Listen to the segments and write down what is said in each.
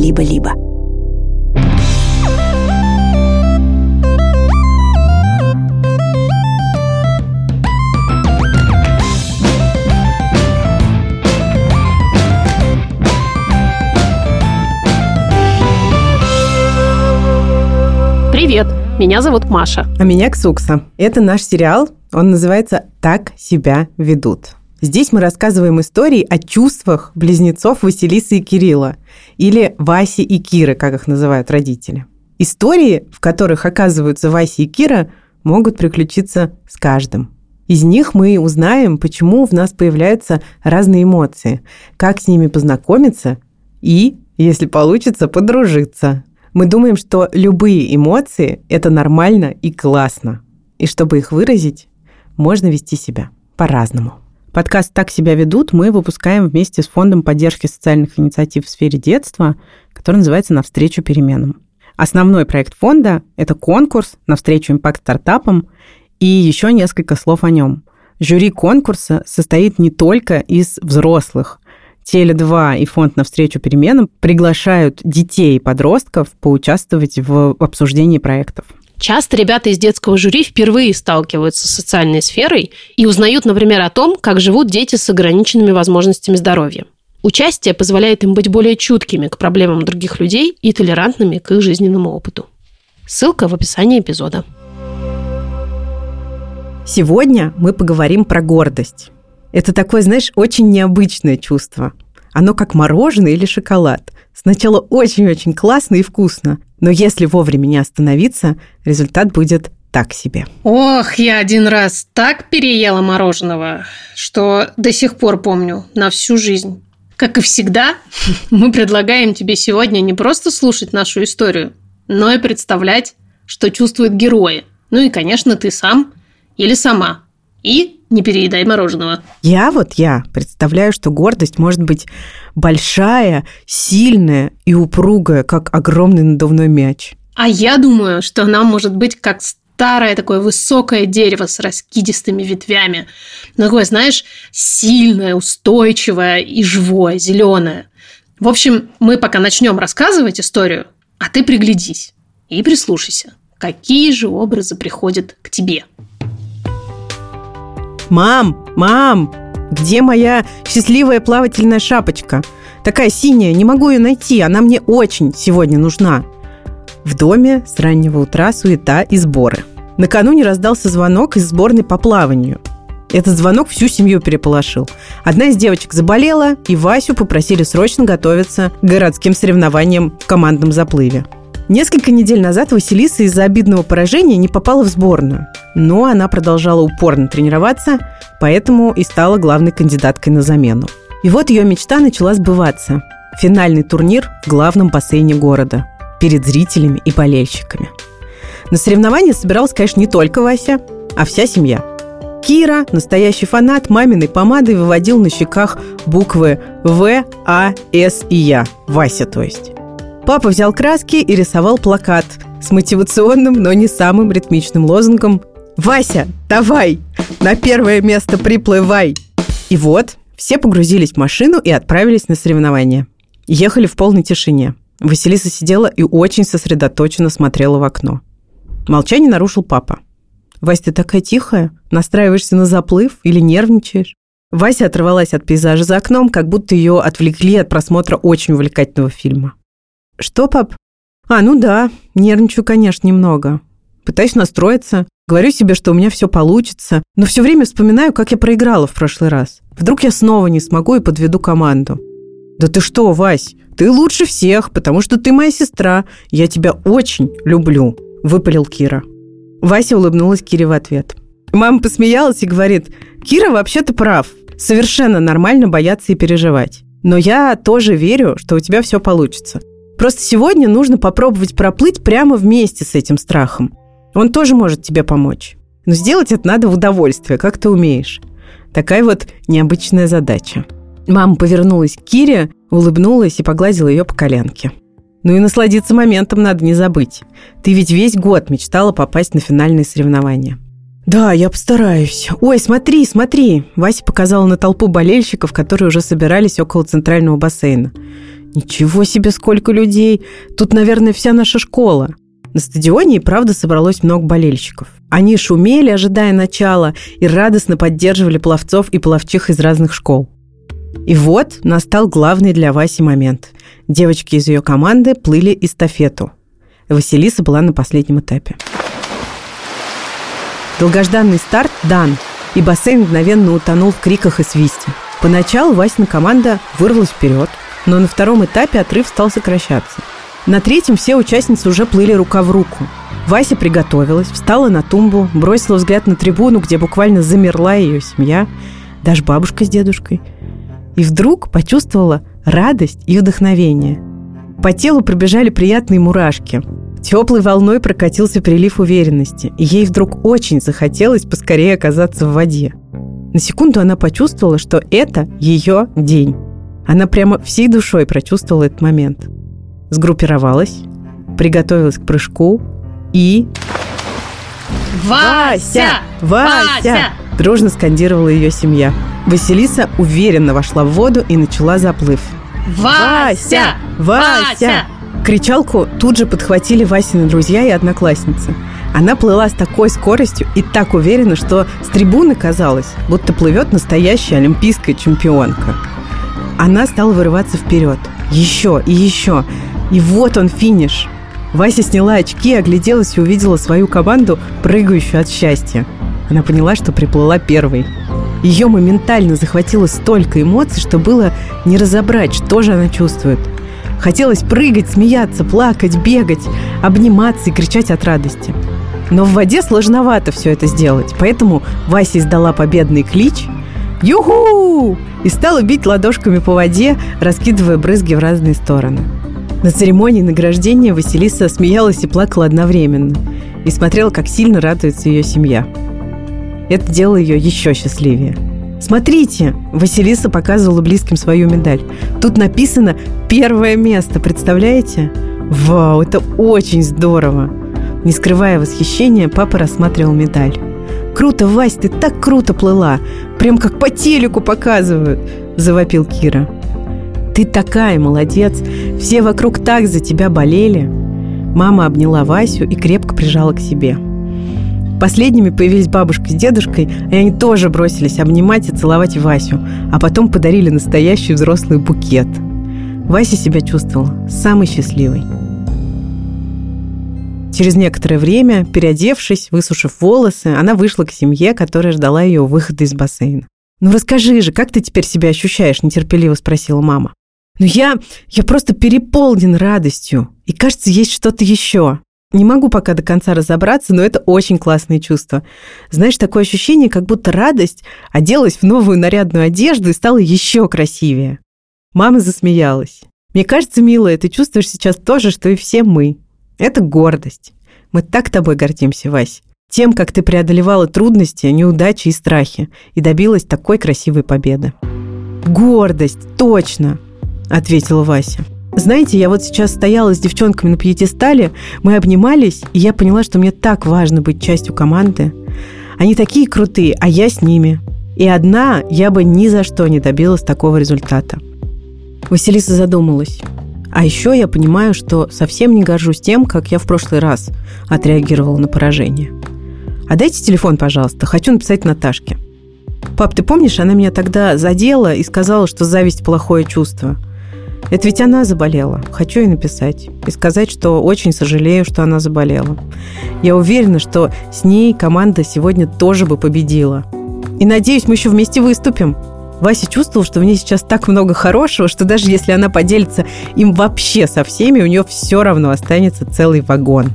либо-либо. Привет, меня зовут Маша. А меня Ксукса. Это наш сериал, он называется «Так себя ведут». Здесь мы рассказываем истории о чувствах близнецов Василисы и Кирилла, или Васи и Киры, как их называют родители. Истории, в которых оказываются Вася и Кира, могут приключиться с каждым. Из них мы узнаем, почему в нас появляются разные эмоции, как с ними познакомиться и, если получится, подружиться. Мы думаем, что любые эмоции – это нормально и классно. И чтобы их выразить, можно вести себя по-разному. Подкаст «Так себя ведут» мы выпускаем вместе с Фондом поддержки социальных инициатив в сфере детства, который называется «Навстречу переменам». Основной проект фонда – это конкурс «Навстречу импакт-стартапам» и еще несколько слов о нем. Жюри конкурса состоит не только из взрослых. Теле2 и фонд «Навстречу переменам» приглашают детей и подростков поучаствовать в обсуждении проектов. Часто ребята из детского жюри впервые сталкиваются с социальной сферой и узнают, например, о том, как живут дети с ограниченными возможностями здоровья. Участие позволяет им быть более чуткими к проблемам других людей и толерантными к их жизненному опыту. Ссылка в описании эпизода. Сегодня мы поговорим про гордость. Это такое, знаешь, очень необычное чувство. Оно как мороженое или шоколад. Сначала очень-очень классно и вкусно, но если вовремя не остановиться, результат будет так себе. Ох, я один раз так переела мороженого, что до сих пор помню на всю жизнь. Как и всегда, мы предлагаем тебе сегодня не просто слушать нашу историю, но и представлять, что чувствуют герои. Ну и, конечно, ты сам или сама. И не переедай мороженого. Я вот я представляю, что гордость может быть большая, сильная и упругая, как огромный надувной мяч. А я думаю, что она может быть как старое такое высокое дерево с раскидистыми ветвями. Такое, знаешь, сильное, устойчивое и живое, зеленое. В общем, мы пока начнем рассказывать историю, а ты приглядись и прислушайся, какие же образы приходят к тебе. «Мам, мам, где моя счастливая плавательная шапочка? Такая синяя, не могу ее найти, она мне очень сегодня нужна». В доме с раннего утра суета и сборы. Накануне раздался звонок из сборной по плаванию. Этот звонок всю семью переполошил. Одна из девочек заболела, и Васю попросили срочно готовиться к городским соревнованиям в командном заплыве. Несколько недель назад Василиса из-за обидного поражения не попала в сборную. Но она продолжала упорно тренироваться, поэтому и стала главной кандидаткой на замену. И вот ее мечта начала сбываться. Финальный турнир в главном бассейне города. Перед зрителями и болельщиками. На соревнования собиралась, конечно, не только Вася, а вся семья. Кира, настоящий фанат, маминой помадой выводил на щеках буквы В, А, С и Я. Вася, то есть. Папа взял краски и рисовал плакат с мотивационным, но не самым ритмичным лозунгом «Вася, давай! На первое место приплывай!» И вот, все погрузились в машину и отправились на соревнования. Ехали в полной тишине. Василиса сидела и очень сосредоточенно смотрела в окно. Молчание нарушил папа. «Вася, ты такая тихая? Настраиваешься на заплыв или нервничаешь?» Вася оторвалась от пейзажа за окном, как будто ее отвлекли от просмотра очень увлекательного фильма. «Что, пап?» «А, ну да, нервничаю, конечно, немного. Пытаюсь настроиться, говорю себе, что у меня все получится, но все время вспоминаю, как я проиграла в прошлый раз. Вдруг я снова не смогу и подведу команду». «Да ты что, Вась, ты лучше всех, потому что ты моя сестра. Я тебя очень люблю», – выпалил Кира. Вася улыбнулась Кире в ответ. Мама посмеялась и говорит, «Кира вообще-то прав. Совершенно нормально бояться и переживать. Но я тоже верю, что у тебя все получится. Просто сегодня нужно попробовать проплыть прямо вместе с этим страхом. Он тоже может тебе помочь. Но сделать это надо в удовольствие, как ты умеешь. Такая вот необычная задача. Мама повернулась к Кире, улыбнулась и погладила ее по коленке. Ну и насладиться моментом надо не забыть. Ты ведь весь год мечтала попасть на финальные соревнования. Да, я постараюсь. Ой, смотри, смотри. Вася показала на толпу болельщиков, которые уже собирались около центрального бассейна. Ничего себе, сколько людей! Тут, наверное, вся наша школа. На стадионе и правда собралось много болельщиков. Они шумели, ожидая начала, и радостно поддерживали пловцов и пловчих из разных школ. И вот настал главный для Васи момент. Девочки из ее команды плыли эстафету. Василиса была на последнем этапе. Долгожданный старт дан, и бассейн мгновенно утонул в криках и свисте. Поначалу Васина команда вырвалась вперед, но на втором этапе отрыв стал сокращаться. На третьем все участницы уже плыли рука в руку. Вася приготовилась, встала на тумбу, бросила взгляд на трибуну, где буквально замерла ее семья, даже бабушка с дедушкой. И вдруг почувствовала радость и вдохновение. По телу пробежали приятные мурашки. Теплой волной прокатился прилив уверенности, и ей вдруг очень захотелось поскорее оказаться в воде. На секунду она почувствовала, что это ее день. Она прямо всей душой прочувствовала этот момент. Сгруппировалась, приготовилась к прыжку и... Вася! Вася! Дружно скандировала ее семья. Василиса уверенно вошла в воду и начала заплыв. Вася! Вася! Кричалку тут же подхватили Васины друзья и одноклассницы. Она плыла с такой скоростью и так уверенно, что с трибуны казалось, будто плывет настоящая олимпийская чемпионка. Она стала вырываться вперед. Еще и еще. И вот он финиш. Вася сняла очки, огляделась и увидела свою команду, прыгающую от счастья. Она поняла, что приплыла первой. Ее моментально захватило столько эмоций, что было не разобрать, что же она чувствует. Хотелось прыгать, смеяться, плакать, бегать, обниматься и кричать от радости. Но в воде сложновато все это сделать, поэтому Вася издала победный клич – «Юху!» и стала бить ладошками по воде, раскидывая брызги в разные стороны. На церемонии награждения Василиса смеялась и плакала одновременно и смотрела, как сильно радуется ее семья. Это делало ее еще счастливее. Смотрите, Василиса показывала близким свою медаль. Тут написано «Первое место», представляете? Вау, это очень здорово! Не скрывая восхищения, папа рассматривал медаль. «Круто, Вась, ты так круто плыла! Прям как по телеку показывают!» – завопил Кира. «Ты такая молодец! Все вокруг так за тебя болели!» Мама обняла Васю и крепко прижала к себе. Последними появились бабушка с дедушкой, и они тоже бросились обнимать и целовать Васю, а потом подарили настоящий взрослый букет. Вася себя чувствовал самой счастливой. Через некоторое время, переодевшись, высушив волосы, она вышла к семье, которая ждала ее выхода из бассейна. «Ну расскажи же, как ты теперь себя ощущаешь?» – нетерпеливо спросила мама. «Ну я... я просто переполнен радостью. И кажется, есть что-то еще. Не могу пока до конца разобраться, но это очень классное чувство. Знаешь, такое ощущение, как будто радость оделась в новую нарядную одежду и стала еще красивее». Мама засмеялась. «Мне кажется, милая, ты чувствуешь сейчас то же, что и все мы. Это гордость. Мы так тобой гордимся, Вась. Тем, как ты преодолевала трудности, неудачи и страхи и добилась такой красивой победы. Гордость, точно, ответила Вася. Знаете, я вот сейчас стояла с девчонками на пьедестале, мы обнимались, и я поняла, что мне так важно быть частью команды. Они такие крутые, а я с ними. И одна я бы ни за что не добилась такого результата. Василиса задумалась. А еще я понимаю, что совсем не горжусь тем, как я в прошлый раз отреагировала на поражение. А дайте телефон, пожалуйста, хочу написать Наташке. Пап, ты помнишь, она меня тогда задела и сказала, что зависть – плохое чувство. Это ведь она заболела. Хочу ей написать. И сказать, что очень сожалею, что она заболела. Я уверена, что с ней команда сегодня тоже бы победила. И надеюсь, мы еще вместе выступим. Вася чувствовал, что в ней сейчас так много хорошего, что даже если она поделится им вообще со всеми, у нее все равно останется целый вагон.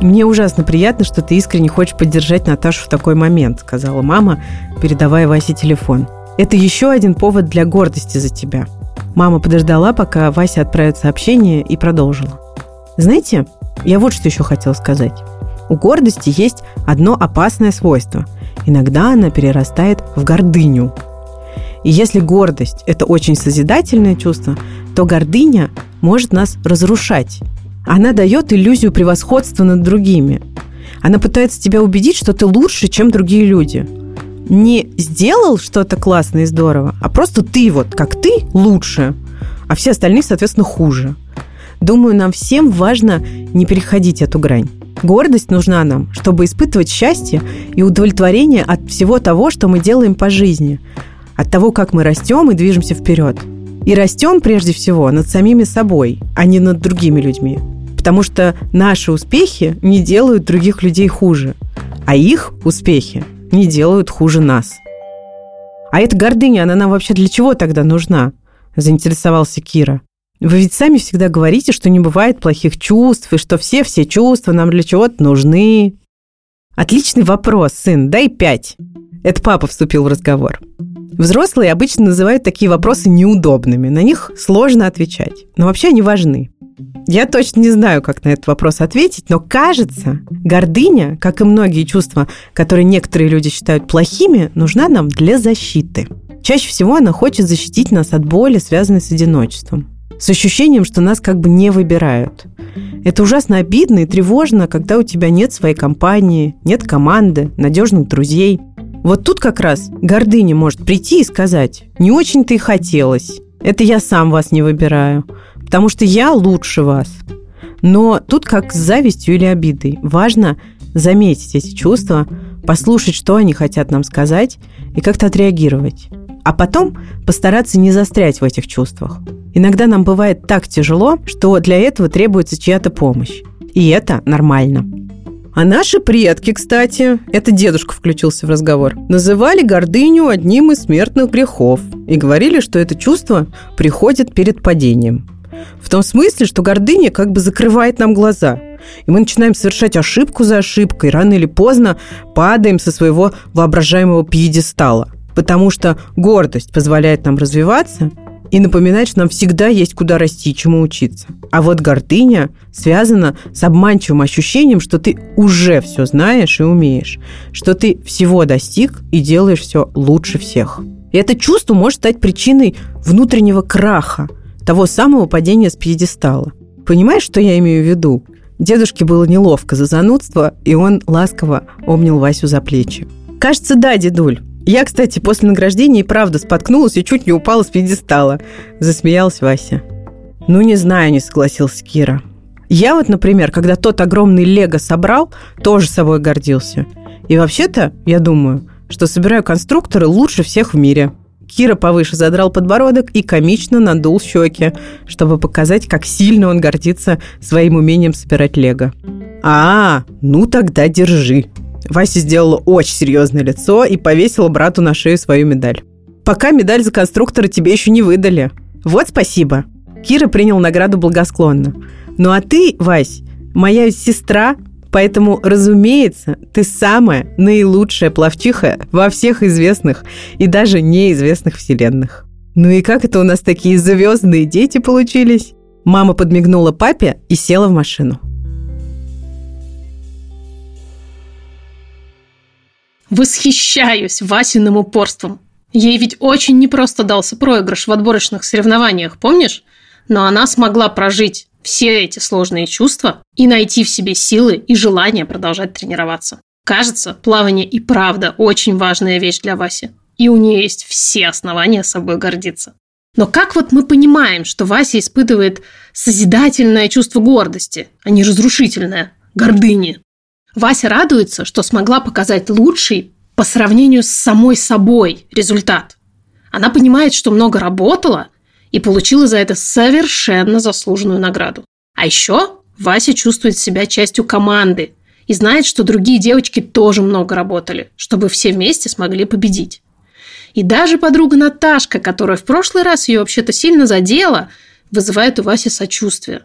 «Мне ужасно приятно, что ты искренне хочешь поддержать Наташу в такой момент», сказала мама, передавая Васе телефон. «Это еще один повод для гордости за тебя». Мама подождала, пока Вася отправит сообщение и продолжила. «Знаете, я вот что еще хотела сказать. У гордости есть одно опасное свойство. Иногда она перерастает в гордыню. И если гордость – это очень созидательное чувство, то гордыня может нас разрушать. Она дает иллюзию превосходства над другими. Она пытается тебя убедить, что ты лучше, чем другие люди. Не сделал что-то классное и здорово, а просто ты вот, как ты, лучше. а все остальные, соответственно, хуже. Думаю, нам всем важно не переходить эту грань. Гордость нужна нам, чтобы испытывать счастье и удовлетворение от всего того, что мы делаем по жизни, от того, как мы растем и движемся вперед. И растем прежде всего над самими собой, а не над другими людьми. Потому что наши успехи не делают других людей хуже, а их успехи не делают хуже нас. А эта гордыня, она нам вообще для чего тогда нужна? Заинтересовался Кира. Вы ведь сами всегда говорите, что не бывает плохих чувств, и что все-все чувства нам для чего-то нужны. Отличный вопрос, сын, дай пять. Это папа вступил в разговор. Взрослые обычно называют такие вопросы неудобными. На них сложно отвечать. Но вообще они важны. Я точно не знаю, как на этот вопрос ответить, но кажется, гордыня, как и многие чувства, которые некоторые люди считают плохими, нужна нам для защиты. Чаще всего она хочет защитить нас от боли, связанной с одиночеством. С ощущением, что нас как бы не выбирают. Это ужасно обидно и тревожно, когда у тебя нет своей компании, нет команды, надежных друзей. Вот тут как раз гордыня может прийти и сказать, не очень-то и хотелось. Это я сам вас не выбираю потому что я лучше вас. Но тут как с завистью или обидой. Важно заметить эти чувства, послушать, что они хотят нам сказать, и как-то отреагировать. А потом постараться не застрять в этих чувствах. Иногда нам бывает так тяжело, что для этого требуется чья-то помощь. И это нормально. А наши предки, кстати, это дедушка включился в разговор, называли гордыню одним из смертных грехов и говорили, что это чувство приходит перед падением. В том смысле, что гордыня как бы закрывает нам глаза. И мы начинаем совершать ошибку за ошибкой. Рано или поздно падаем со своего воображаемого пьедестала. Потому что гордость позволяет нам развиваться и напоминать, что нам всегда есть куда расти и чему учиться. А вот гордыня связана с обманчивым ощущением, что ты уже все знаешь и умеешь, что ты всего достиг и делаешь все лучше всех. И это чувство может стать причиной внутреннего краха – того самого падения с пьедестала. Понимаешь, что я имею в виду? Дедушке было неловко за занудство, и он ласково обнял Васю за плечи. «Кажется, да, дедуль. Я, кстати, после награждения и правда споткнулась и чуть не упала с пьедестала», – засмеялась Вася. «Ну, не знаю», – не согласился Кира. «Я вот, например, когда тот огромный лего собрал, тоже собой гордился. И вообще-то, я думаю, что собираю конструкторы лучше всех в мире». Кира повыше задрал подбородок и комично надул щеки, чтобы показать, как сильно он гордится своим умением собирать лего. «А, ну тогда держи». Вася сделала очень серьезное лицо и повесила брату на шею свою медаль. «Пока медаль за конструктора тебе еще не выдали. Вот спасибо». Кира принял награду благосклонно. «Ну а ты, Вась, моя сестра, Поэтому, разумеется, ты самая наилучшая плавчиха во всех известных и даже неизвестных вселенных. Ну и как это у нас такие звездные дети получились? Мама подмигнула папе и села в машину. Восхищаюсь Васиным упорством. Ей ведь очень непросто дался проигрыш в отборочных соревнованиях, помнишь? Но она смогла прожить все эти сложные чувства и найти в себе силы и желание продолжать тренироваться. Кажется, плавание и правда очень важная вещь для Васи. И у нее есть все основания собой гордиться. Но как вот мы понимаем, что Вася испытывает созидательное чувство гордости, а не разрушительное, гордыни? Вася радуется, что смогла показать лучший по сравнению с самой собой результат. Она понимает, что много работала и получила за это совершенно заслуженную награду. А еще Вася чувствует себя частью команды и знает, что другие девочки тоже много работали, чтобы все вместе смогли победить. И даже подруга Наташка, которая в прошлый раз ее вообще-то сильно задела, вызывает у Васи сочувствие.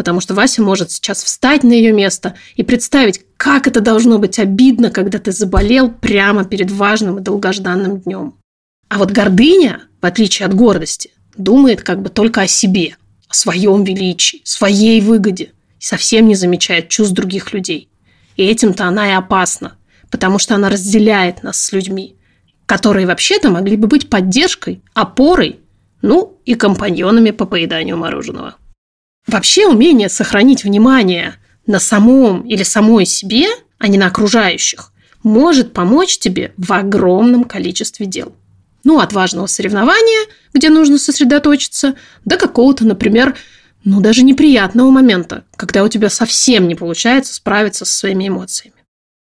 Потому что Вася может сейчас встать на ее место и представить, как это должно быть обидно, когда ты заболел прямо перед важным и долгожданным днем. А вот гордыня, в отличие от гордости, думает как бы только о себе, о своем величии, своей выгоде и совсем не замечает чувств других людей. И этим-то она и опасна, потому что она разделяет нас с людьми, которые вообще-то могли бы быть поддержкой, опорой, ну и компаньонами по поеданию мороженого. Вообще умение сохранить внимание на самом или самой себе, а не на окружающих, может помочь тебе в огромном количестве дел. Ну, от важного соревнования, где нужно сосредоточиться, до какого-то, например, ну, даже неприятного момента, когда у тебя совсем не получается справиться со своими эмоциями.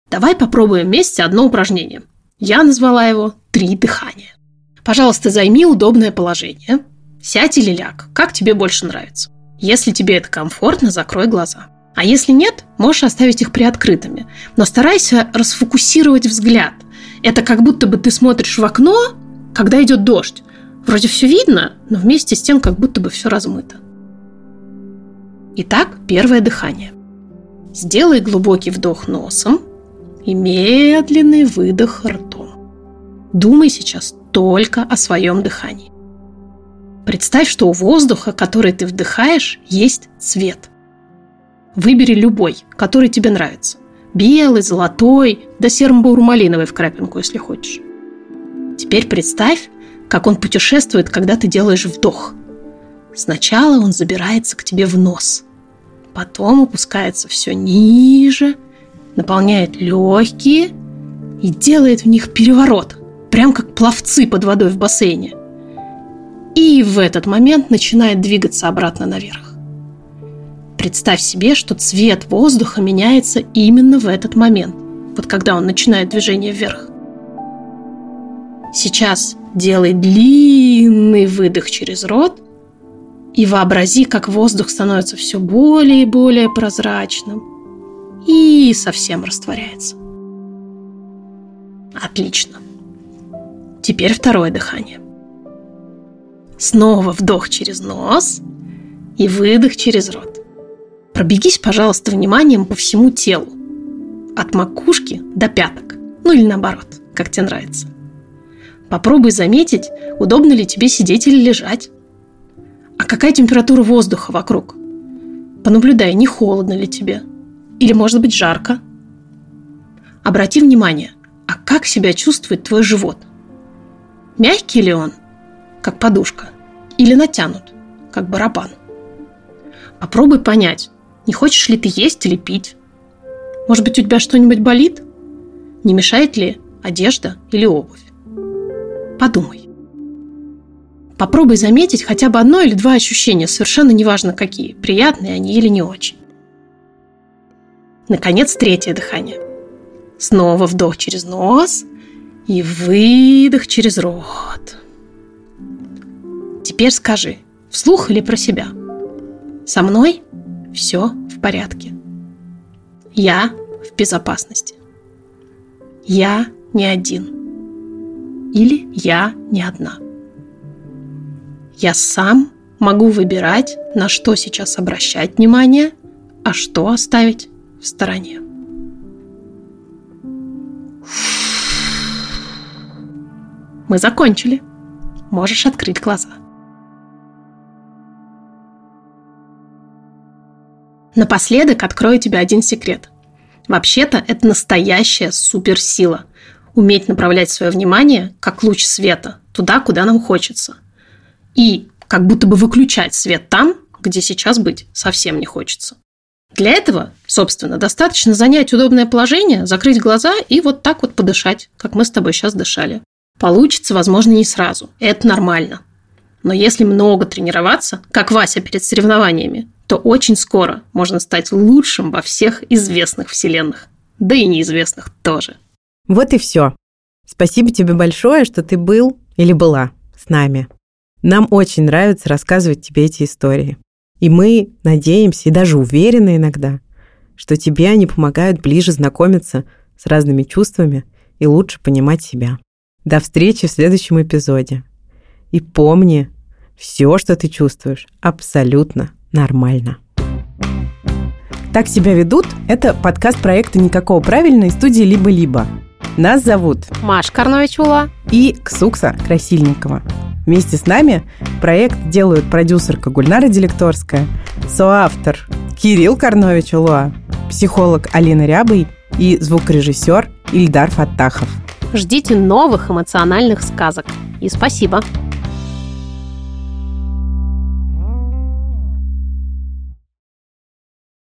Давай попробуем вместе одно упражнение. Я назвала его «Три дыхания». Пожалуйста, займи удобное положение. Сядь или ляг, как тебе больше нравится. Если тебе это комфортно, закрой глаза. А если нет, можешь оставить их приоткрытыми. Но старайся расфокусировать взгляд. Это как будто бы ты смотришь в окно, когда идет дождь. Вроде все видно, но вместе с тем как будто бы все размыто. Итак, первое дыхание. Сделай глубокий вдох носом и медленный выдох ртом. Думай сейчас только о своем дыхании. Представь, что у воздуха, который ты вдыхаешь, есть цвет. Выбери любой, который тебе нравится. Белый, золотой, да серо-бурмалиновый в крапинку, если хочешь. Теперь представь, как он путешествует, когда ты делаешь вдох. Сначала он забирается к тебе в нос, потом опускается все ниже, наполняет легкие и делает в них переворот, прям как пловцы под водой в бассейне. И в этот момент начинает двигаться обратно наверх. Представь себе, что цвет воздуха меняется именно в этот момент, вот когда он начинает движение вверх. Сейчас делай длинный выдох через рот и вообрази, как воздух становится все более и более прозрачным и совсем растворяется. Отлично. Теперь второе дыхание. Снова вдох через нос и выдох через рот. Пробегись, пожалуйста, вниманием по всему телу. От макушки до пяток. Ну или наоборот, как тебе нравится. Попробуй заметить, удобно ли тебе сидеть или лежать. А какая температура воздуха вокруг? Понаблюдай, не холодно ли тебе. Или может быть жарко. Обрати внимание, а как себя чувствует твой живот? Мягкий ли он, как подушка, или натянут, как барабан? Попробуй понять, не хочешь ли ты есть или пить. Может быть, у тебя что-нибудь болит? Не мешает ли одежда или обувь? Подумай. Попробуй заметить хотя бы одно или два ощущения, совершенно неважно какие, приятные они или не очень. Наконец, третье дыхание. Снова вдох через нос и выдох через рот. Теперь скажи, вслух или про себя. Со мной все в порядке. Я в безопасности. Я не один. Или я не одна. Я сам могу выбирать, на что сейчас обращать внимание, а что оставить в стороне. Мы закончили. Можешь открыть глаза. Напоследок открою тебе один секрет. Вообще-то это настоящая суперсила. Уметь направлять свое внимание, как луч света, туда, куда нам хочется – и как будто бы выключать свет там, где сейчас быть совсем не хочется. Для этого, собственно, достаточно занять удобное положение, закрыть глаза и вот так вот подышать, как мы с тобой сейчас дышали. Получится, возможно, не сразу. Это нормально. Но если много тренироваться, как Вася перед соревнованиями, то очень скоро можно стать лучшим во всех известных вселенных. Да и неизвестных тоже. Вот и все. Спасибо тебе большое, что ты был или была с нами. Нам очень нравится рассказывать тебе эти истории. И мы надеемся и даже уверены иногда, что тебе они помогают ближе знакомиться с разными чувствами и лучше понимать себя. До встречи в следующем эпизоде. И помни, все, что ты чувствуешь, абсолютно нормально. «Так себя ведут» — это подкаст проекта «Никакого правильной» студии «Либо-либо». Нас зовут Маш Карнович-Ула и Ксукса Красильникова. Вместе с нами проект делают продюсерка Гульнара Делекторская, соавтор Кирилл Карнович Улуа, психолог Алина Рябый и звукорежиссер Ильдар Фаттахов. Ждите новых эмоциональных сказок. И спасибо.